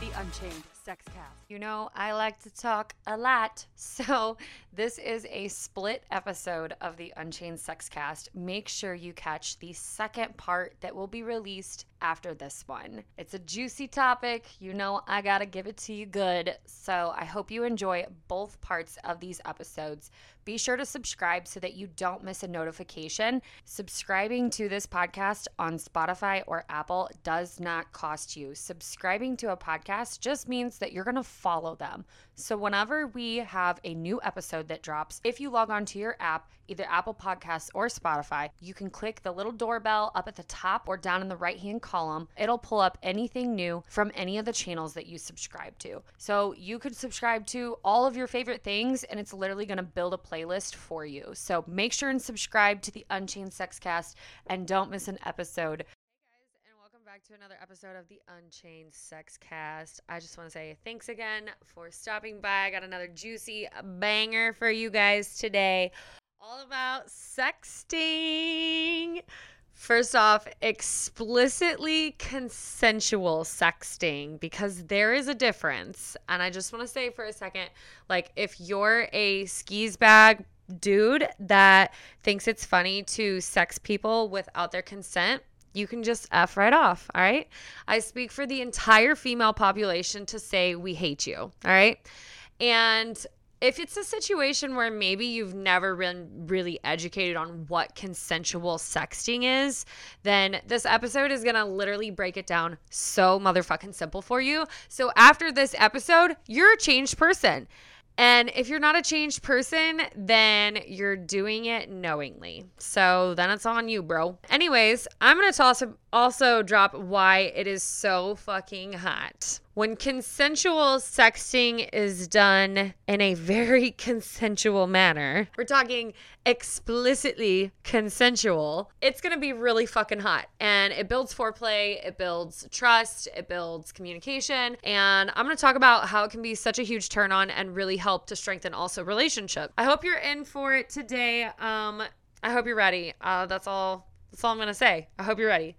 the Unchained Sex Cast. You know, I like to talk a lot. So, this is a split episode of the Unchained Sex Cast. Make sure you catch the second part that will be released after this one. It's a juicy topic. You know, I got to give it to you good. So, I hope you enjoy both parts of these episodes. Be sure to subscribe so that you don't miss a notification. Subscribing to this podcast on Spotify or Apple does not cost you. Subscribing to a podcast just means that you're going to follow them. So, whenever we have a new episode that drops, if you log on to your app, either Apple Podcasts or Spotify, you can click the little doorbell up at the top or down in the right hand column. It'll pull up anything new from any of the channels that you subscribe to. So, you could subscribe to all of your favorite things, and it's literally going to build a playlist for you. So, make sure and subscribe to the Unchained Sexcast and don't miss an episode back to another episode of the Unchained Sex Cast. I just want to say thanks again for stopping by. I got another juicy banger for you guys today, all about sexting. First off, explicitly consensual sexting because there is a difference. And I just want to say for a second like, if you're a skis bag dude that thinks it's funny to sex people without their consent, you can just F right off. All right. I speak for the entire female population to say we hate you. All right. And if it's a situation where maybe you've never been really educated on what consensual sexting is, then this episode is to literally break it down so motherfucking simple for you. So after this episode, you're a changed person. And if you're not a changed person, then you're doing it knowingly. So then it's on you, bro. Anyways, I'm going to toss also drop why it is so fucking hot. When consensual sexting is done in a very consensual manner, we're talking explicitly consensual, it's gonna be really fucking hot. And it builds foreplay, it builds trust, it builds communication. And I'm gonna talk about how it can be such a huge turn on and really help to strengthen also relationship. I hope you're in for it today. Um, I hope you're ready. Uh, that's all. That's all I'm gonna say. I hope you're ready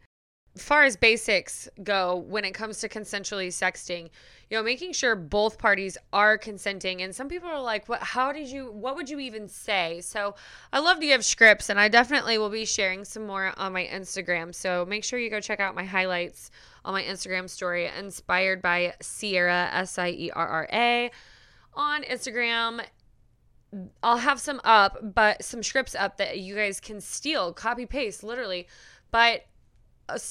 far as basics go when it comes to consensually sexting you know making sure both parties are consenting. And some people are like what how did you what would you even say? So i love to give scripts and i definitely will be sharing some more on my instagram. So make sure you go check out my highlights on my instagram story inspired by sierra s-i-e-r-r-a on instagram i'll have some up but some scripts up that you guys can steal copy paste literally. But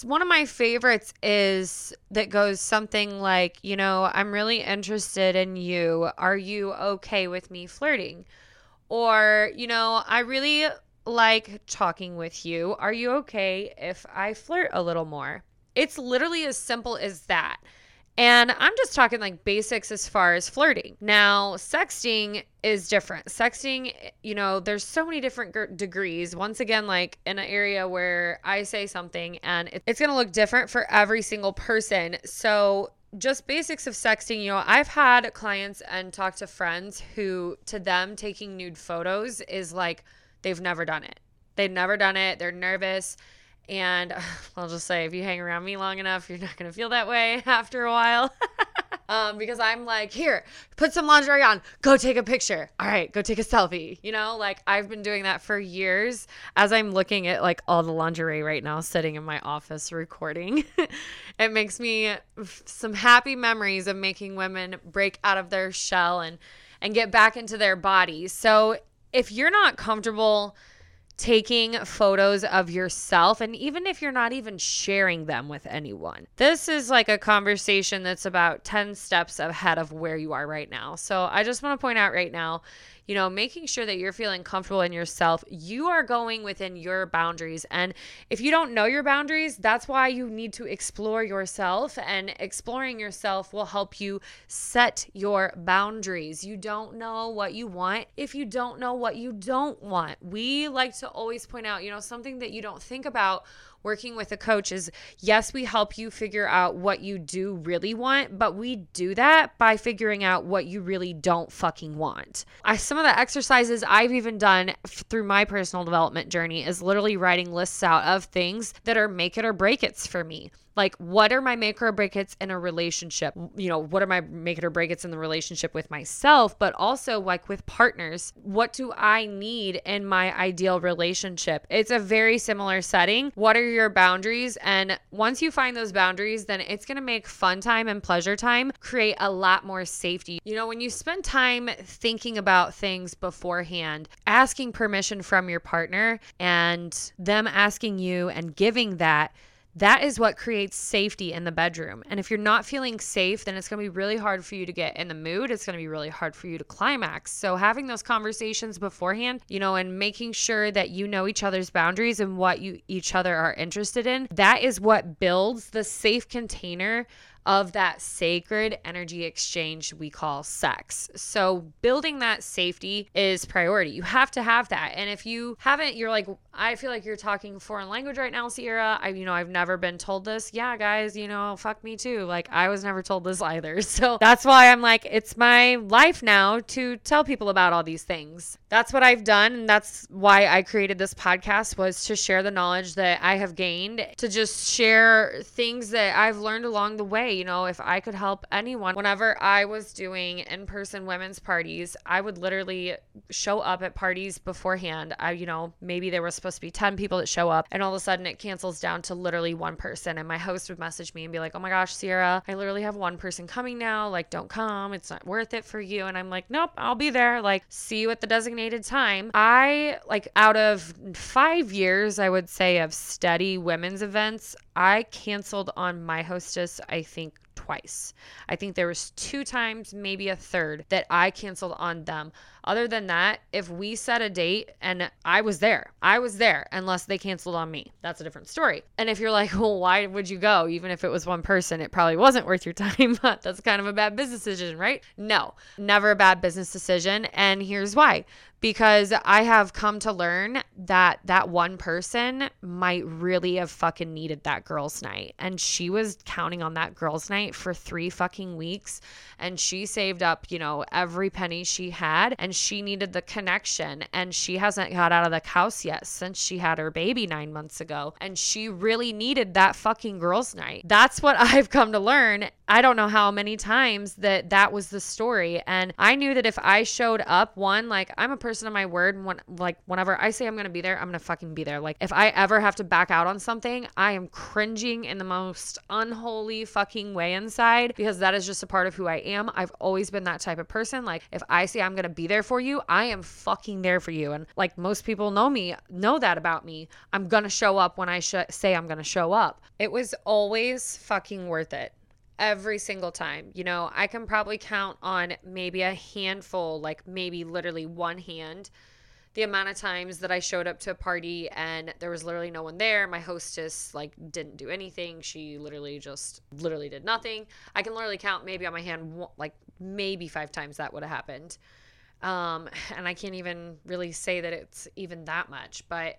one of my favorites is that goes something like, you know, I'm really interested in you. Are you okay with me flirting? Or, you know, I really like talking with you. Are you okay if I flirt a little more? It's literally as simple as that. And I'm just talking like basics as far as flirting. Now, sexting is different. Sexting, you know, there's so many different g- degrees. Once again, like in an area where I say something and it, it's going to look different for every single person. So, just basics of sexting, you know, I've had clients and talked to friends who, to them, taking nude photos is like they've never done it. They've never done it. They're nervous and I'll just say, if you hang around me long enough, you're not going to feel that way after a while. um, because I'm like, here, put some lingerie on, go take a picture. All right, go take a selfie. You know, like I've been doing that for years as I'm looking at like all the lingerie right now sitting in my office recording. it makes me some happy memories of making women break out of their shell and and get back into their bodies. So if you're not comfortable taking photos of yourself, and even if you're not even sharing them with anyone. This is like a conversation that's about 10 steps ahead of where you are right now. So I just want to point out right now you know, making sure that you're feeling comfortable in yourself. You are going within your boundaries. And if you don't know your boundaries, that's why you need to explore yourself. And exploring yourself will help you set your boundaries. You don't know what you want if you don't know what you don't want. We like to always point out, you know, something that you don't think about working with a coach is yes, we help you figure out what you do really want, but we do that by figuring out what you really don't fucking want. I some of the exercises I've even done through my personal development journey is literally writing lists out of things that are make it or break it's for me. Like, what are my make or break it's in a relationship? You know, what are my make it or break it's in the relationship with myself, but also like with partners? What do I need in my ideal relationship? It's a very similar setting. What are your boundaries? And once you find those boundaries, then it's going to make fun time and pleasure time create a lot more safety. You know, when you spend time thinking about things beforehand, asking permission from your partner and them asking you and giving that that is what creates safety in the bedroom. And if you're not feeling safe, then it's going to be really hard for you to get in the mood. It's going to be really hard for you to climax. So, having those conversations beforehand, you know, and making sure that you know each other's boundaries and what you each other are interested in, that is what builds the safe container of that sacred energy exchange we call sex. So, building that safety is priority. You have to have that. And if you haven't, you're like, I feel like you're talking foreign language right now, Sierra. I, you know, I've never been told this. Yeah, guys, you know, fuck me too. Like, I was never told this either. So, that's why I'm like, it's my life now to tell people about all these things. That's what I've done. And that's why I created this podcast was to share the knowledge that I have gained, to just share things that I've learned along the way you know, if I could help anyone, whenever I was doing in person women's parties, I would literally show up at parties beforehand. I, you know, maybe there was supposed to be 10 people that show up, and all of a sudden it cancels down to literally one person. And my host would message me and be like, oh my gosh, Sierra, I literally have one person coming now. Like, don't come. It's not worth it for you. And I'm like, nope, I'll be there. Like, see you at the designated time. I, like, out of five years, I would say, of steady women's events, I canceled on my hostess, I think twice. I think there was two times, maybe a third that I canceled on them. Other than that, if we set a date and I was there, I was there unless they canceled on me. That's a different story. And if you're like, well, why would you go? Even if it was one person, it probably wasn't worth your time. That's kind of a bad business decision, right? No, never a bad business decision. And here's why because I have come to learn that that one person might really have fucking needed that girls' night. And she was counting on that girls' night for three fucking weeks. And she saved up, you know, every penny she had. And she needed the connection. And she hasn't got out of the house yet since she had her baby nine months ago. And she really needed that fucking girls' night. That's what I've come to learn. I don't know how many times that that was the story. And I knew that if I showed up, one, like I'm a person of my word. When, like whenever I say I'm going to be there, I'm going to fucking be there. Like if I ever have to back out on something, I am cringing in the most unholy fucking way inside because that is just a part of who I am. I've always been that type of person. Like if I say I'm going to be there for you, I am fucking there for you. And like most people know me, know that about me. I'm going to show up when I sh- say I'm going to show up. It was always fucking worth it every single time. You know, I can probably count on maybe a handful, like maybe literally one hand, the amount of times that I showed up to a party and there was literally no one there. My hostess like didn't do anything. She literally just literally did nothing. I can literally count maybe on my hand like maybe 5 times that would have happened. Um and I can't even really say that it's even that much, but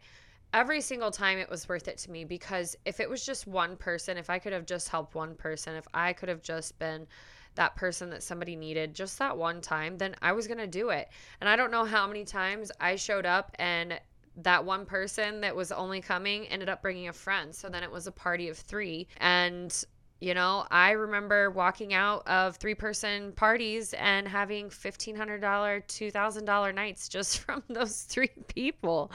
every single time it was worth it to me because if it was just one person, if I could have just helped one person, if I could have just been that person that somebody needed just that one time, then I was going to do it. And I don't know how many times I showed up and that one person that was only coming ended up bringing a friend. So then it was a party of three. And you know, I remember walking out of three person parties and having $1,500, $2,000 nights just from those three people.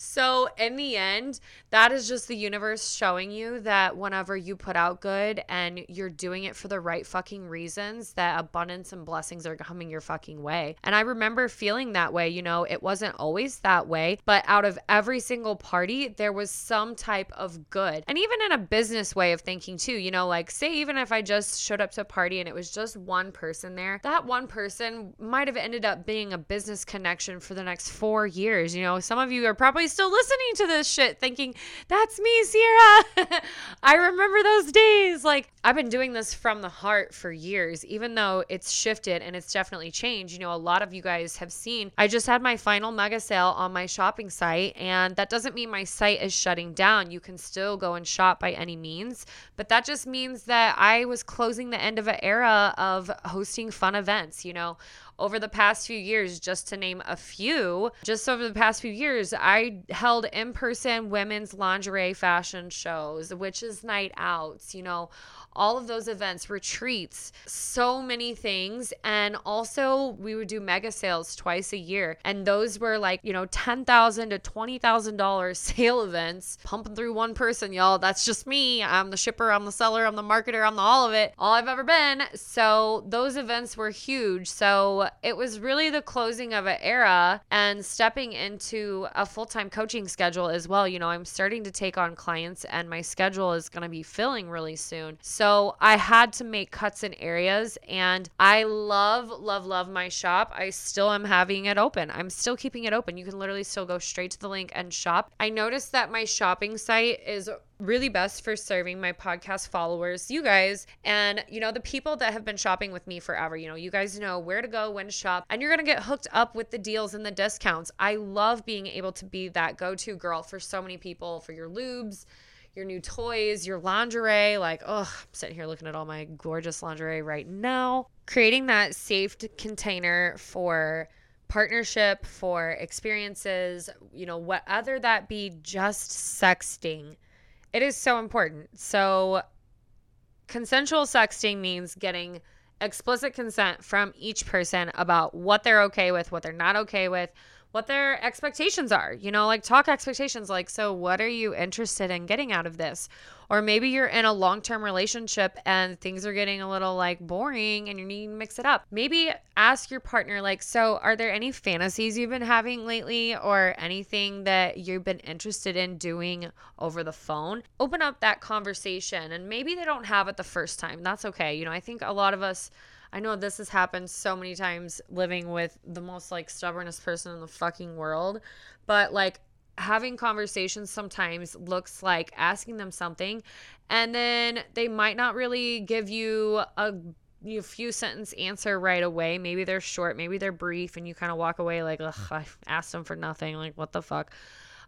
So, in the end, that is just the universe showing you that whenever you put out good and you're doing it for the right fucking reasons, that abundance and blessings are coming your fucking way. And I remember feeling that way. You know, it wasn't always that way, but out of every single party, there was some type of good. And even in a business way of thinking, too, you know, like say, even if I just showed up to a party and it was just one person there, that one person might have ended up being a business connection for the next four years. You know, some of you are probably still listening to this shit thinking, that's me, Sierra. I remember those days. Like, I've been doing this from the heart for years, even though it's shifted and it's definitely changed. You know, a lot of you guys have seen, I just had my final mega sale on my shopping site, and that doesn't mean my site is shutting down. You can still go and shop by any means, but that just means that I was closing the end of an era of hosting fun events. You know, over the past few years, just to name a few, just over the past few years, I held in person women's lingerie fashion shows, witches' night outs, you know, all of those events, retreats, so many things. And also, we would do mega sales twice a year. And those were like, you know, 10,000 to $20,000 sale events, pumping through one person, y'all. That's just me. I'm the shipper, I'm the seller, I'm the marketer, I'm the all of it, all I've ever been. So, those events were huge. So, it was really the closing of an era and stepping into a full time coaching schedule as well. You know, I'm starting to take on clients, and my schedule is going to be filling really soon. So, so I had to make cuts in areas and I love, love, love my shop. I still am having it open. I'm still keeping it open. You can literally still go straight to the link and shop. I noticed that my shopping site is really best for serving my podcast followers, you guys, and you know, the people that have been shopping with me forever. You know, you guys know where to go, when to shop, and you're gonna get hooked up with the deals and the discounts. I love being able to be that go to girl for so many people for your lubes your new toys, your lingerie. Like, oh, I'm sitting here looking at all my gorgeous lingerie right now. Creating that safe container for partnership, for experiences, you know, whether that be just sexting, it is so important. So, consensual sexting means getting explicit consent from each person about what they're okay with, what they're not okay with, what their expectations are. You know, like talk expectations like, so what are you interested in getting out of this? Or maybe you're in a long term relationship and things are getting a little like boring and you need to mix it up. Maybe ask your partner, like, so are there any fantasies you've been having lately or anything that you've been interested in doing over the phone? Open up that conversation and maybe they don't have it the first time. That's okay. You know, I think a lot of us I know this has happened so many times living with the most like stubbornest person in the fucking world, but like having conversations sometimes looks like asking them something and then they might not really give you a you few sentence answer right away. Maybe they're short, maybe they're brief, and you kind of walk away like, ugh, I asked them for nothing. Like, what the fuck?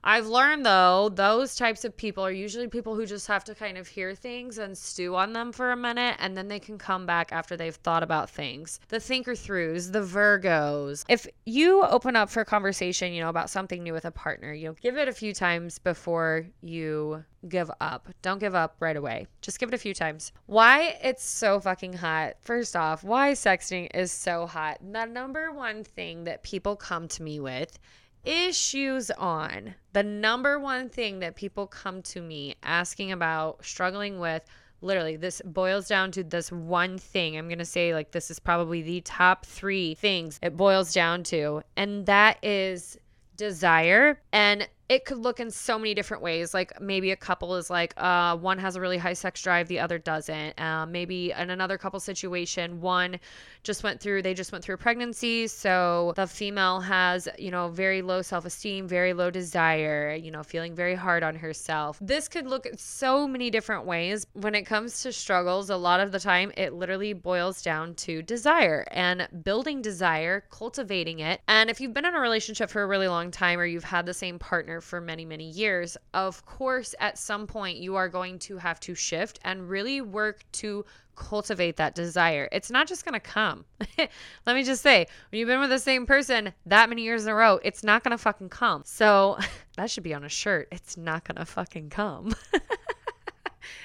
I've learned though, those types of people are usually people who just have to kind of hear things and stew on them for a minute and then they can come back after they've thought about things. The thinker throughs, the Virgos. If you open up for a conversation, you know, about something new with a partner, you know, give it a few times before you give up. Don't give up right away. Just give it a few times. Why it's so fucking hot. First off, why sexting is so hot. The number one thing that people come to me with issues on. The number one thing that people come to me asking about, struggling with, literally, this boils down to this one thing. I'm going to say, like, this is probably the top three things it boils down to, and that is desire. And it could look in so many different ways. Like maybe a couple is like, uh, one has a really high sex drive, the other doesn't. Uh, maybe in another couple situation, one just went through, they just went through a pregnancy. So the female has, you know, very low self esteem, very low desire, you know, feeling very hard on herself. This could look so many different ways. When it comes to struggles, a lot of the time it literally boils down to desire and building desire, cultivating it. And if you've been in a relationship for a really long time or you've had the same partner for many, many years, of course, at some point you are going to have to shift and really work to cultivate that desire. It's not just going to come. Let me just say, when you've been with the same person that many years in a row, it's not going to fucking come. So that should be on a shirt. It's not going to fucking come.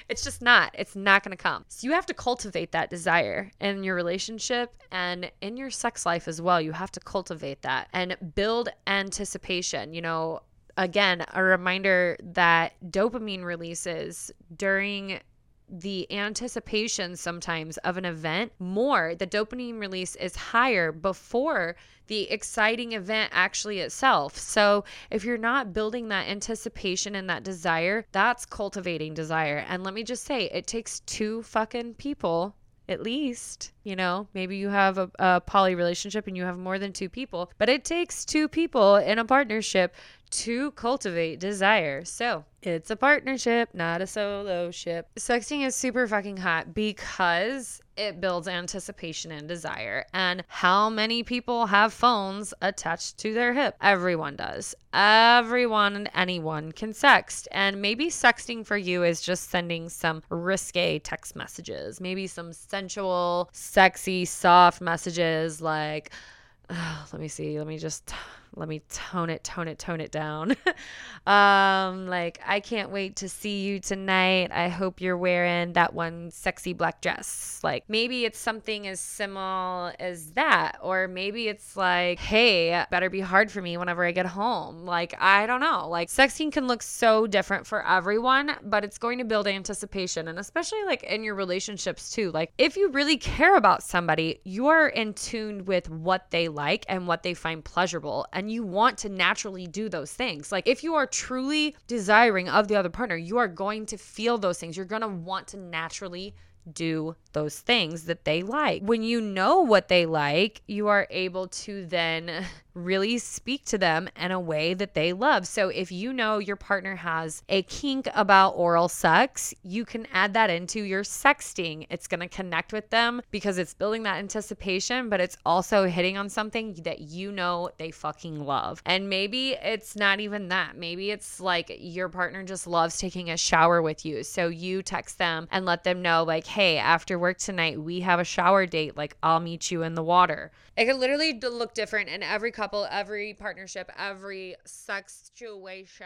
it's just not. It's not going to come. So you have to cultivate that desire in your relationship and in your sex life as well. You have to cultivate that and build anticipation. You know, again, a reminder that dopamine releases during the anticipation sometimes of an event more. The dopamine release is higher before the exciting event actually itself. So if you're not building that anticipation and that desire that's cultivating desire. And let me just say it takes two fucking people at least you know maybe you have a, a, poly relationship and you have more than two people but it takes two people in a partnership to cultivate desire. So it's a partnership, not a solo ship. Sexting is super fucking hot because it builds anticipation and desire. And how many people have phones attached to their hip? Everyone does. Everyone and anyone can sext. And maybe sexting for you is just sending some risque text messages, maybe some sensual, sexy, soft messages like, oh, let me see, let me just let me tone it, tone it, tone it down. um, like, I can't wait to see you tonight. I hope you're wearing that one sexy black dress. Like, maybe it's something as simple as that. Or maybe it's like, hey, better be hard for me whenever I get home. Like, I don't know. Like, sexting can look so different for everyone, but it's going to build anticipation. And especially like in your relationships too. Like, if you really care about somebody, you are in tune with what they like and what they find pleasurable. And and you want to naturally do those things. Like if you are truly desiring of the other partner, you are going to feel those things. You're going to want to naturally do those things that they like. When you know what they like, you are able to then really speak to them in a way that they love. So if you know your partner has a kink about oral sex, you can add that into your sexting. It's going to connect with them because it's building that anticipation, but it's also hitting on something that you know they fucking love. And maybe it's not even that. Maybe it's like your partner just loves taking a shower with you. So you text them and let them know, like, hey, after work tonight, we have a shower date. Like, I'll meet you in the water. It could literally look different in every couple, every partnership, every sex situation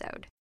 episode.